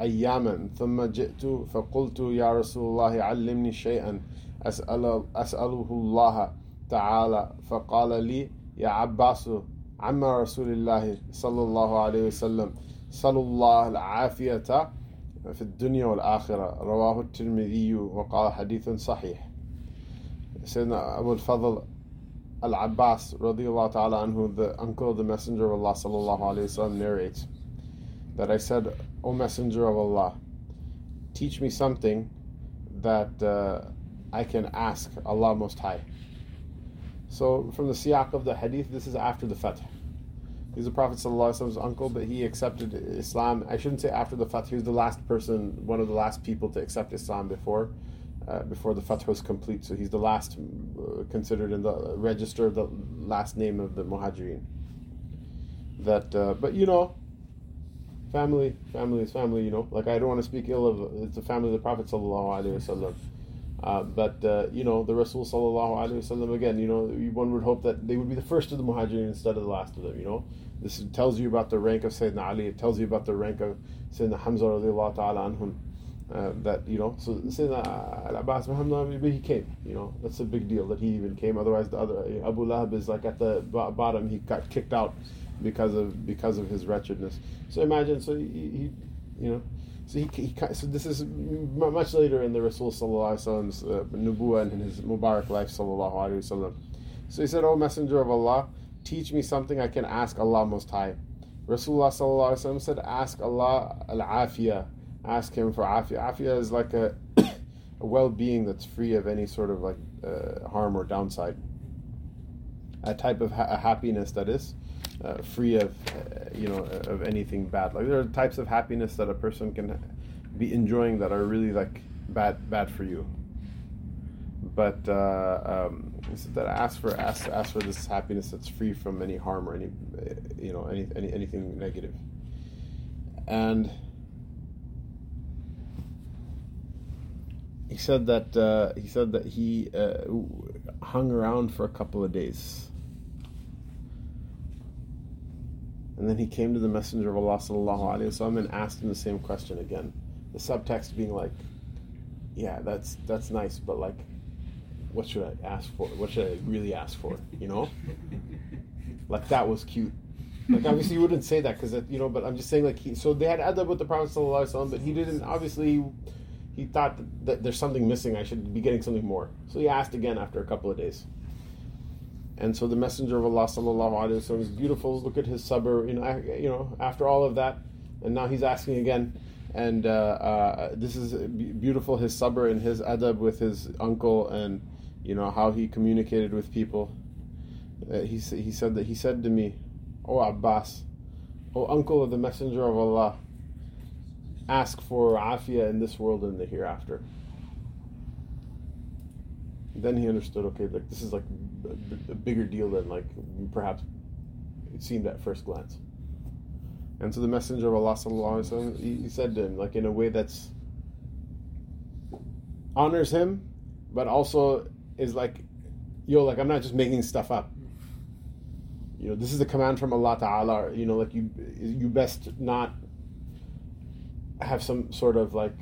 أياما ثم جئت فقلت يا رسول الله علمني شيئا أسأل أسأله الله تعالى. فقال لي يا عباس عم رسول الله صلى الله عليه وسلم صلوا الله العافية في الدنيا والآخرة. رواه الترمذي وقال حديث صحيح. Sayyidina Abu al-Fadl al-Abbas radiallahu ta'ala anhu, the uncle of the Messenger of Allah sallallahu alayhi wa narrates that I said, O Messenger of Allah, teach me something that uh, I can ask Allah Most High. So from the siyaq of the hadith, this is after the fatah. He's the Prophet Prophet's uncle, but he accepted Islam. I shouldn't say after the fatah. he was the last person, one of the last people to accept Islam before uh, before the Fath was complete. So he's the last uh, considered in the register, the last name of the Muhajirin. That, uh, but you know, family, family is family. You know, like I don't want to speak ill of it's the family of the Prophet sallallahu alaihi wasallam. Uh, but uh, you know the Rasul sallallahu alaihi wasallam again. You know one would hope that they would be the first of the Muhajirin instead of the last of them. You know this tells you about the rank of Sayyidina Ali. It tells you about the rank of Sayyidina Hamza radiallahu ta'ala anhum. Uh, that you know, so Al Abbas Muhammad he came. You know that's a big deal that he even came. Otherwise, the other Abu Lahab is like at the bottom. He got kicked out because of because of his wretchedness. So imagine, so he, he you know so he, he so this is much later in the Rasul sallallahu alaihi wasallam's uh, nubuwa and in his Mubarak life sallallahu alaihi wasallam. So he said, "O Messenger of Allah, teach me something I can ask Allah Most High." Rasulullah sallallahu alaihi wasallam said, "Ask Allah al afiyah. Ask Him for afiyah. Afiyah is like a, a well-being that's free of any sort of like uh, harm or downside. A type of ha- happiness that is." uh, free of uh, you know of anything bad. Like there are types of happiness that a person can be enjoying that are really like bad bad for you. But uh, um, that ask for ask ask for this happiness that's free from any harm or any you know any, any anything negative. And he said that uh, he said that he uh, hung around for a couple of days And then he came to the Messenger of Allah sallallahu alaihi wasallam and asked him the same question again. The subtext being like, yeah, that's that's nice, but like, what should I ask for? What should I really ask for? You know, like that was cute. Like obviously you wouldn't say that because you know, but I'm just saying like he. So they had adab with the Prophet sallallahu alaihi wasallam, but he didn't. Obviously, he thought that, that there's something missing. I should be getting something more. So he asked again after a couple of days. And so the Messenger of Allah sallallahu alaihi wasallam is beautiful. Look at his sabr. You know, you know, after all of that, and now he's asking again and uh, uh, this is beautiful his sabr and his adab with his uncle and you know how he communicated with people uh, he, he said that he said to me oh abbas oh uncle of the messenger of allah ask for afia in this world and the hereafter. Then he understood, okay, like this is like a, a bigger deal than like perhaps it seemed at first glance. And so the messenger of Allah sallallahu alaihi wasallam, he said to him, like in a way that's honors him, but also is like, yo, like I'm not just making stuff up. You know, this is a command from Allah Taala. You know, like you, you best not have some sort of like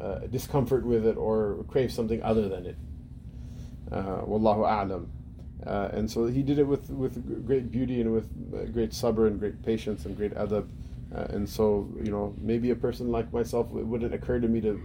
uh, discomfort with it or crave something other than it. Uh, Wallahu a'lam. Uh, and so he did it with, with great beauty and with uh, great sabr and great patience and great adab. Uh, and so, you know, maybe a person like myself, it wouldn't occur to me to,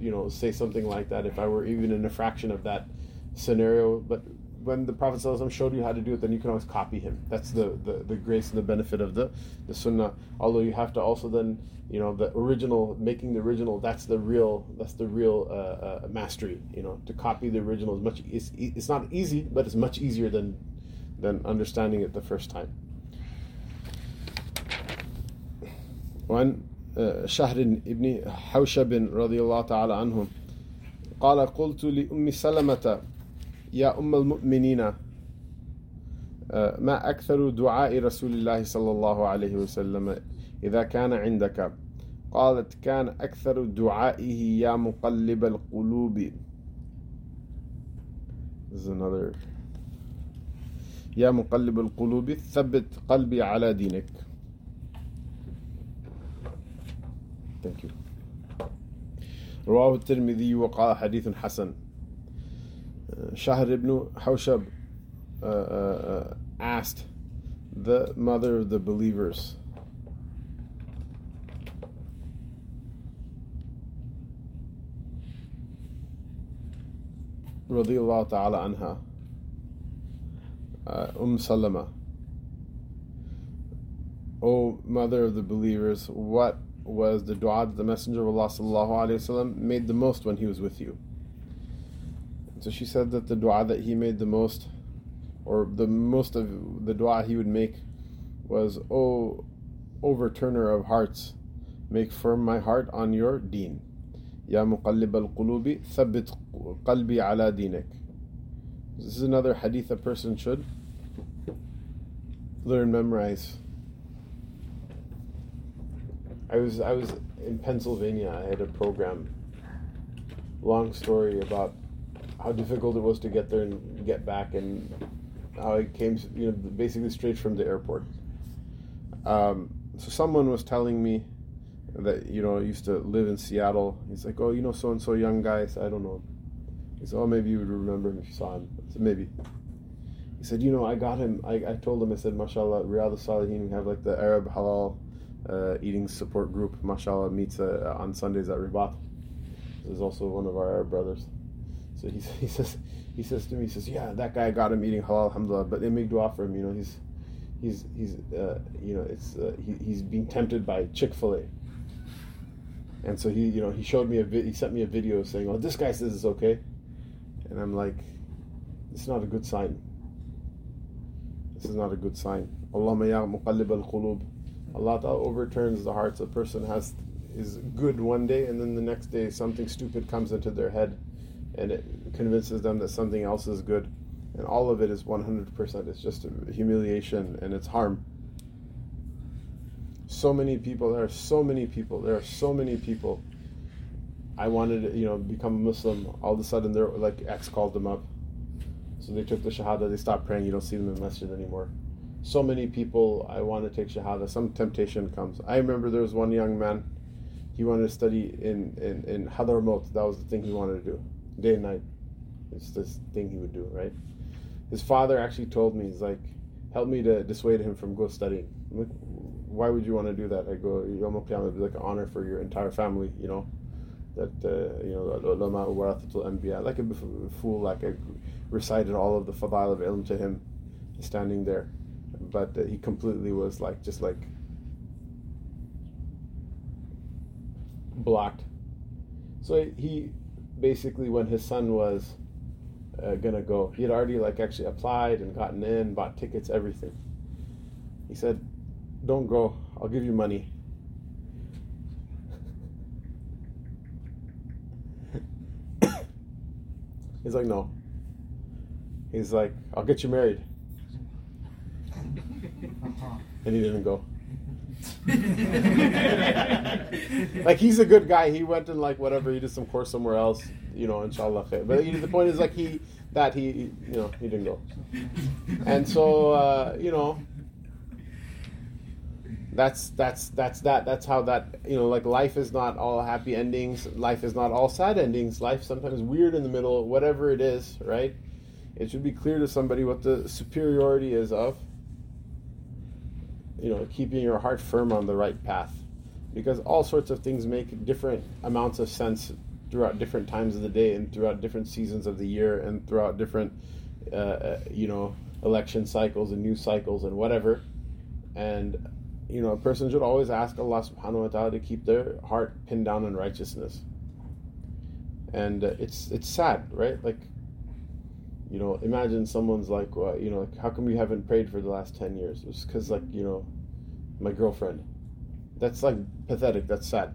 you know, say something like that if I were even in a fraction of that scenario. But when the Prophet ﷺ showed you how to do it, then you can always copy him. That's the, the, the grace and the benefit of the, the sunnah. Although you have to also then, you know, the original, making the original, that's the real, that's the real uh, uh, mastery. You know, to copy the original is much, it's, it's not easy, but it's much easier than, than understanding it the first time. وعن شهر ابن حوشب رضي الله تعالى عنه قال قلت لأم سلمة يا أم المؤمنين ما أكثر دعاء رسول الله صلى الله عليه وسلم إذا كان عندك؟ قالت كان أكثر دعائه يا مقلب القلوب. يا مقلب القلوب ثبت قلبي على دينك. Thank you. رواه الترمذي وقال حديث حسن. Shahr ibn Hawshab uh, uh, uh, asked the mother of the believers, radiallahu ta'ala anha, uh, Um Salama, O mother of the believers, what was the dua that the Messenger of Allah sallallahu made the most when he was with you? So she said that the dua that he made the most, or the most of the dua he would make, was, O overturner of hearts, make firm my heart on your deen. Ya muqallib al-qulubi, thabbit qalbi ala. This is another hadith a person should learn, memorize. I was I was in Pennsylvania. I had a program. Long story about how difficult it was to get there and get back, and how I came, you know, basically straight from the airport. Um, so someone was telling me that you know I used to live in Seattle. He's like, oh, you know, so and so young guy. I, I don't know. He said, oh, maybe you would remember him if you saw him. I said, maybe. He said, you know, I got him. I, I told him. I said, mashallah, Riyadh Salihin. We have like the Arab halal uh, eating support group, mashallah, meets uh, on Sundays at Ribat. This is also one of our Arab brothers. So he, he says he says to me, he says, yeah, that guy got him eating halal, alhamdulillah, but they make dua for him. You know, he's he's he's uh, you know it's uh, he, he's being tempted by Chick Fil A. And so he you know he showed me a vi- he sent me a video saying, oh, this guy says it's okay, and I'm like, it's not a good sign. This is not a good sign. Allahumma ya muqallib al-qulub. Allah Ta'ala overturns the hearts. A person has is good one day, and then the next day something stupid comes into their head, and it convinces them that something else is good, and all of it is 100%. It's just humiliation and it's harm. So many people. There are so many people. There are so many people. I wanted to, you know, become a Muslim. All of a sudden, their like ex called them up, so they took the shahada. They stopped praying. You don't see them in the masjid anymore so many people I want to take Shahada, some temptation comes. I remember there was one young man, he wanted to study in, in, in Hadramaut. That was the thing he wanted to do, day and night. It's this thing he would do, right? His father actually told me, he's like, help me to dissuade him from go studying. I'm like, why would you want to do that? I go, Yom Qiyamah would be like an honor for your entire family, you know? That, uh, you know. Like a fool, like I recited all of the fadail of ilm to him, standing there. But uh, he completely was like, just like, blocked. So he basically, when his son was uh, gonna go, he had already like actually applied and gotten in, bought tickets, everything. He said, "Don't go. I'll give you money." He's like, "No." He's like, "I'll get you married," and he didn't go. like he's a good guy. He went and like whatever. He did some course somewhere else. You know, inshallah. But the point is like he that he you know he didn't go. And so uh, you know that's that's that's that that's how that you know like life is not all happy endings life is not all sad endings life sometimes weird in the middle whatever it is right it should be clear to somebody what the superiority is of you know, keeping your heart firm on the right path. Because all sorts of things make different amounts of sense throughout different times of the day and throughout different seasons of the year and throughout different, uh, uh, you know, election cycles and news cycles and whatever. And, you know, a person should always ask Allah subhanahu wa ta'ala to keep their heart pinned down in righteousness. And uh, it's it's sad, right? Like, you know, imagine someone's like, well, you know, like, how come you haven't prayed for the last 10 years? It's because, like, you know, my girlfriend. That's like pathetic. That's sad.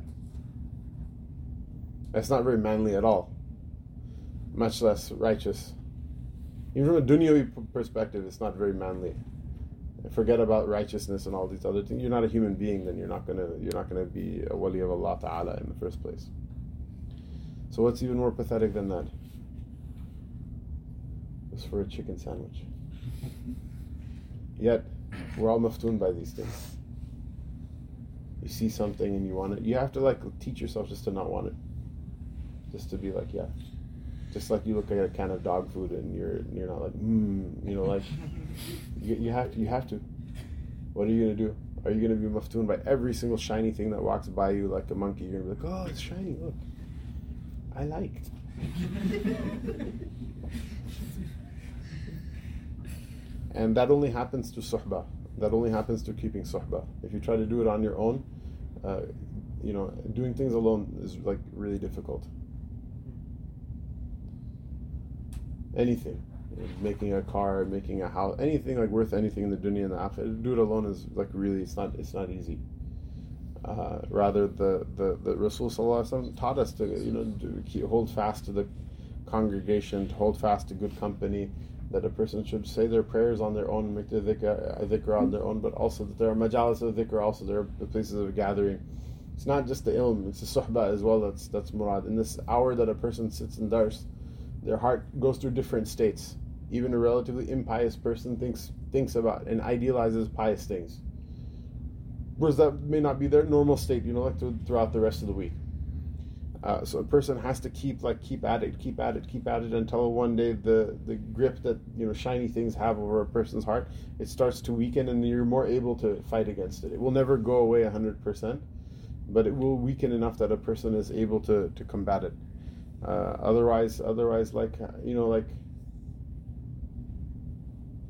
That's not very manly at all, much less righteous. Even from a dunyawi perspective, it's not very manly. Forget about righteousness and all these other things. You're not a human being, then you're not gonna you're not gonna be a wali of Allah Taala in the first place. So what's even more pathetic than that? It's for a chicken sandwich. Yet, we're all maftoon by these things. You see something and you want it, you have to like teach yourself just to not want it. Just to be like, yeah. Just like you look at a can of dog food and you're you're not like, mmm, you know, like you, you have to you have to. What are you gonna do? Are you gonna be maftoon by every single shiny thing that walks by you like a monkey? You're gonna be like, oh, it's shiny. Look, I like. And that only happens to suhbah. That only happens to keeping suhbah. If you try to do it on your own, uh, you know, doing things alone is like really difficult. Anything, making a car, making a house, anything like worth anything in the dunya and the akhirah, do it alone is like really, it's not, it's not easy. Uh, rather, the the the Rasul taught us to you know to keep, hold fast to the congregation, to hold fast to good company, that a person should say their prayers on their own, make their dhikr, uh, dhikr on their own, but also that there are majalis of dhikr, also there are places of gathering. It's not just the ilm, it's the suhbah as well that's, that's murad. In this hour that a person sits in dars, their heart goes through different states. Even a relatively impious person thinks thinks about and idealizes pious things. Whereas that may not be their normal state, you know, like throughout the rest of the week. Uh, so a person has to keep like keep at it, keep at it, keep at it until one day the the grip that you know shiny things have over a person's heart it starts to weaken and you're more able to fight against it. It will never go away hundred percent, but it will weaken enough that a person is able to to combat it. Uh, otherwise, otherwise, like you know, like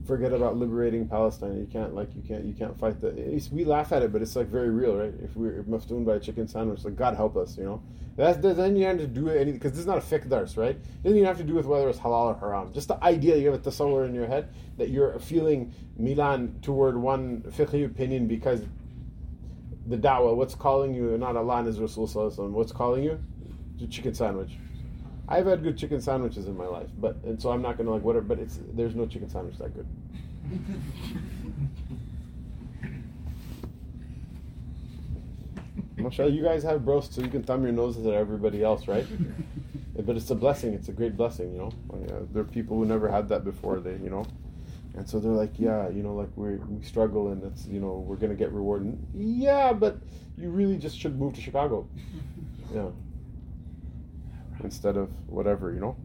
forget about liberating Palestine. You can't like you can't you can't fight the. We laugh at it, but it's like very real, right? If we're maftoon by a chicken sandwich, like God help us, you know. That's then you have to do it anything because this is not a fiqh dars, right? Then you have to do with whether it's halal or haram. Just the idea you have a tasawwur in your head that you're feeling milan toward one fiqh opinion because the da'wah, what's calling you, not Allah and His Rasul, what's calling you? The chicken sandwich. I've had good chicken sandwiches in my life, but and so I'm not gonna like whatever. But it's there's no chicken sandwich that good. Mashallah, you guys have bros, so you can thumb your noses at everybody else, right? but it's a blessing. It's a great blessing, you know. Uh, there are people who never had that before. They, you know, And so they're like, yeah, you know, like we we struggle and it's you know we're gonna get rewarded. Yeah, but you really just should move to Chicago. Yeah. Instead of whatever, you know.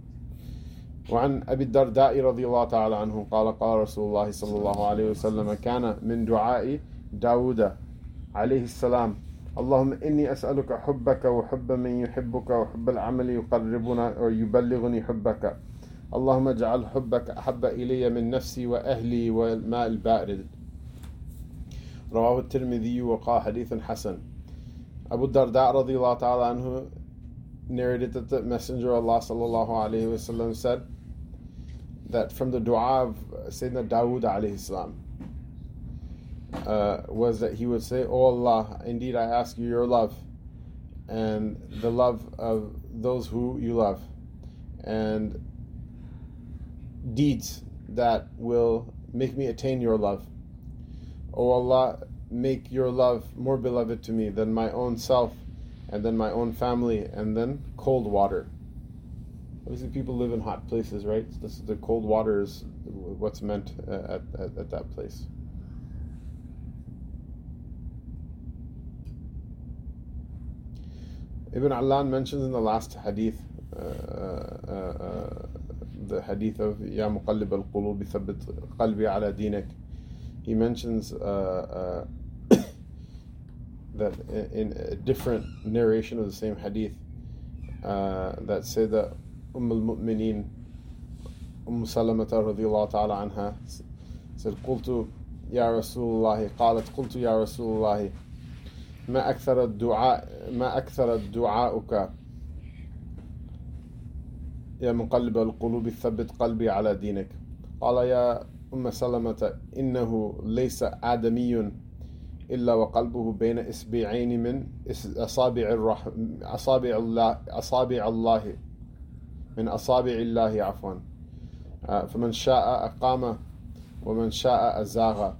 وعن أبي الدرداء رضي الله تعالى عنه قال قال رسول الله صلى الله عليه وسلم كان من دعاء داود عليه السلام اللهم إني أسألك حبك وحب من يحبك وحب العمل يقربنا ويبلغني حبك. اللهم اجعل حبك أحب إلي من نفسي وأهلي والماء البارد. رواه الترمذي وقال حديث حسن. Abu Darda radiallahu ta'ala anhu narrated that the Messenger of Allah wasallam said that from the dua of Sayyidina Dawood alayhi uh, was that he would say, Oh Allah, indeed I ask you your love and the love of those who you love and deeds that will make me attain your love. O Allah, make your love more beloved to me than my own self and then my own family and then cold water. Obviously, people live in hot places, right? This, the cold water is what's meant at, at, at that place. Ibn Allan mentions in the last hadith, uh, uh, uh, the hadith of Ya Muqallib al Qulub thabbit qalbi ala dinak. He mentions uh, uh, that in a different narration of the same hadith uh, that said that Umm al-Mu'mineen Umm Salamata radiallahu ta'ala anha said قلت يا رسول الله قالت قلت يا رسول الله ما أكثر الدعاء ما أكثر دعاؤك يا مقلب القلوب ثبت قلبي على دينك قال يا أم سلمة إنه ليس آدمي إلا وقلبه بين إصبعين من أصابع الرح... أصابع الله أصابع الله. من أصابع الله عفوا. فمن شاء أقام ومن شاء أزاغ.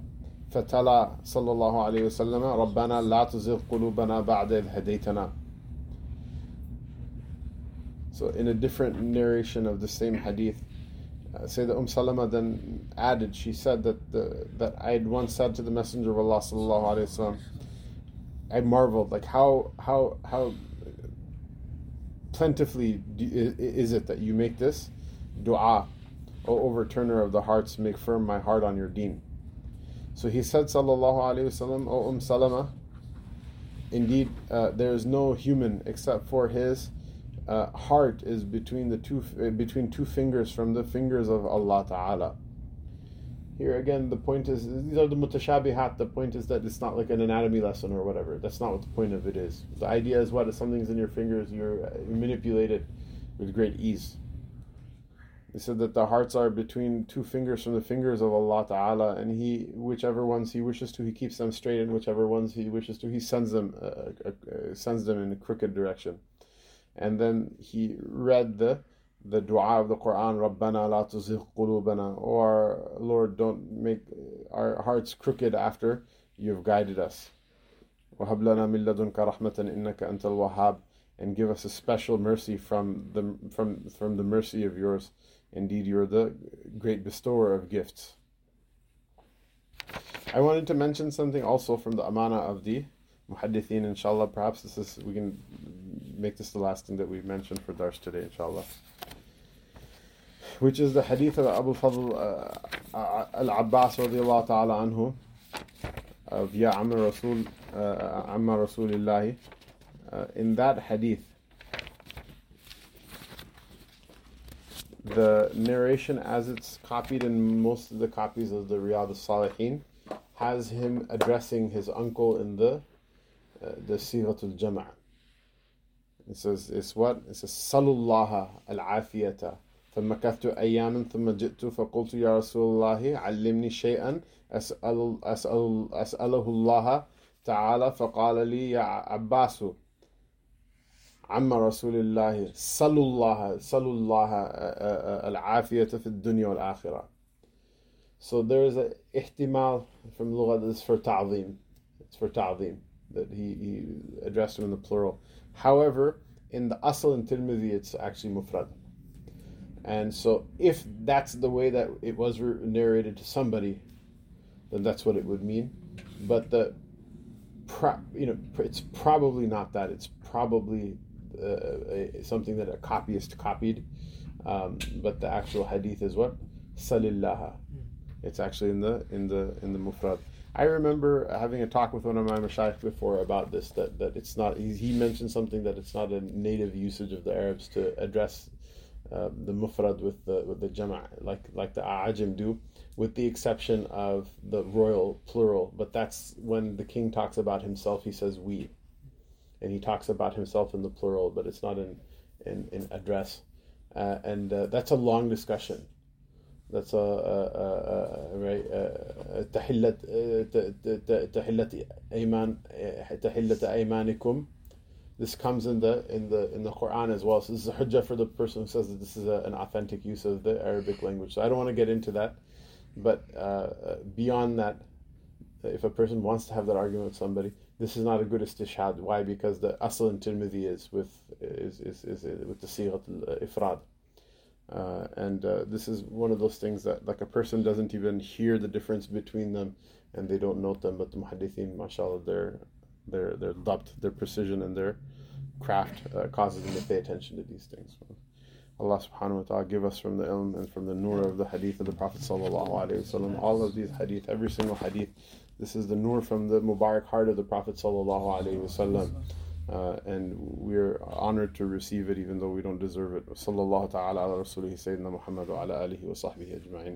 فتلا صلى الله عليه وسلم ربنا لا تزغ قلوبنا بعد إذ هديتنا. So in a different narration of the same hadith, uh, Sayyidah Umm Salama then added, she said that the, that I had once said to the Messenger of Allah sallallahu alaihi wasallam, I marveled like how how how plentifully is it that you make this dua, O overturner of the hearts, make firm my heart on your deen. So he said, Sallallahu Alaihi Wasallam, O Umm Salama, indeed uh, there is no human except for his uh, heart is between the two uh, between two fingers from the fingers of Allah Taala. Here again, the point is these are the mutashabihat. The point is that it's not like an anatomy lesson or whatever. That's not what the point of it is. The idea is what if something's in your fingers, you're, uh, you manipulate it with great ease. He said that the hearts are between two fingers from the fingers of Allah Ta'ala, and He, whichever ones He wishes to, He keeps them straight, and whichever ones He wishes to, He sends them, uh, uh, uh sends them in a crooked direction and then he read the the dua of the Quran, Rabbana la tuzigh qulubana, or Lord, don't make our hearts crooked after you've guided us. وَهَبْ لَنَا مِن لَدُنْكَ رَحْمَةً إِنَّكَ أَنْتَ الْوَهَّابُ And give us a special mercy from the from from the mercy of yours. Indeed, you're the great bestower of gifts. I wanted to mention something also from the amana of the muhaddithin, inshallah. Perhaps this is we can make this the last thing that we've mentioned for dars today, inshallah. Which is the hadith of Abu Fadl uh, uh Al Abbas radiallahu ta'ala anhu of Ya Amma Rasul uh, Amma Rasulillah. Uh, in that hadith, the narration as it's copied in most of the copies of the Riyadh al-Salihin has him addressing his uncle in the uh, the Sighatul Jama' It says, it's what? It says, صلوا الله العافية فمكثت أياما ثم جئت فقلت يا رسول الله علمني شيئا أسأل, أسأل, أسأله الله تعالى فقال لي يا عباس عم رسول الله صلوا الله صلوا الله العافية في الدنيا والآخرة So there is a ihtimal from lugha that's for ta'zim. It's for ta'zim that he, he addressed him in the plural. However, in the Asl and Tirmidhi, it's actually mufrad. And so, if that's the way that it was narrated to somebody, then that's what it would mean. But the, pro, you know, it's probably not that. It's probably uh, a, something that a copyist copied. Um, but the actual hadith is what salillaha. It's actually in the in the in the mufrad. I remember having a talk with one of my mashayikh before about this that, that it's not he, mentioned something that it's not a native usage of the Arabs to address uh, the mufrad with the with the jama' like like the ajim do with the exception of the royal plural. But that's when the king talks about himself he says we. And he talks about himself in the plural but it's not in in, in address. Uh, and uh, that's a long discussion that's a, a, a, a right تحلة تحلة أيمان تحلة أيمانكم this comes in the in the in the Quran as well. So this is a hujjah for the person who says that this is a, an authentic use of the Arabic language. So I don't want to get into that, but uh, beyond that, if a person wants to have that argument with somebody, this is not a good istishhad. Why? Because the asl in Tirmidhi is with is is, is, with the sighat ifrad. Uh, and uh, this is one of those things that like a person doesn't even hear the difference between them and they don't note them but the muhaddithin mashallah their their their dabt their precision and their craft uh, causes them to pay attention to these things. Allah subhanahu wa ta'ala give us from the ilm and from the nur of the hadith of the Prophet sallallahu alaihi wasallam all of these hadith every single hadith this is the nur from the mubarak heart of the Prophet sallallahu alaihi wasallam uh, and we're honored to receive it even though we don't deserve it. Sallallahu ajma'in.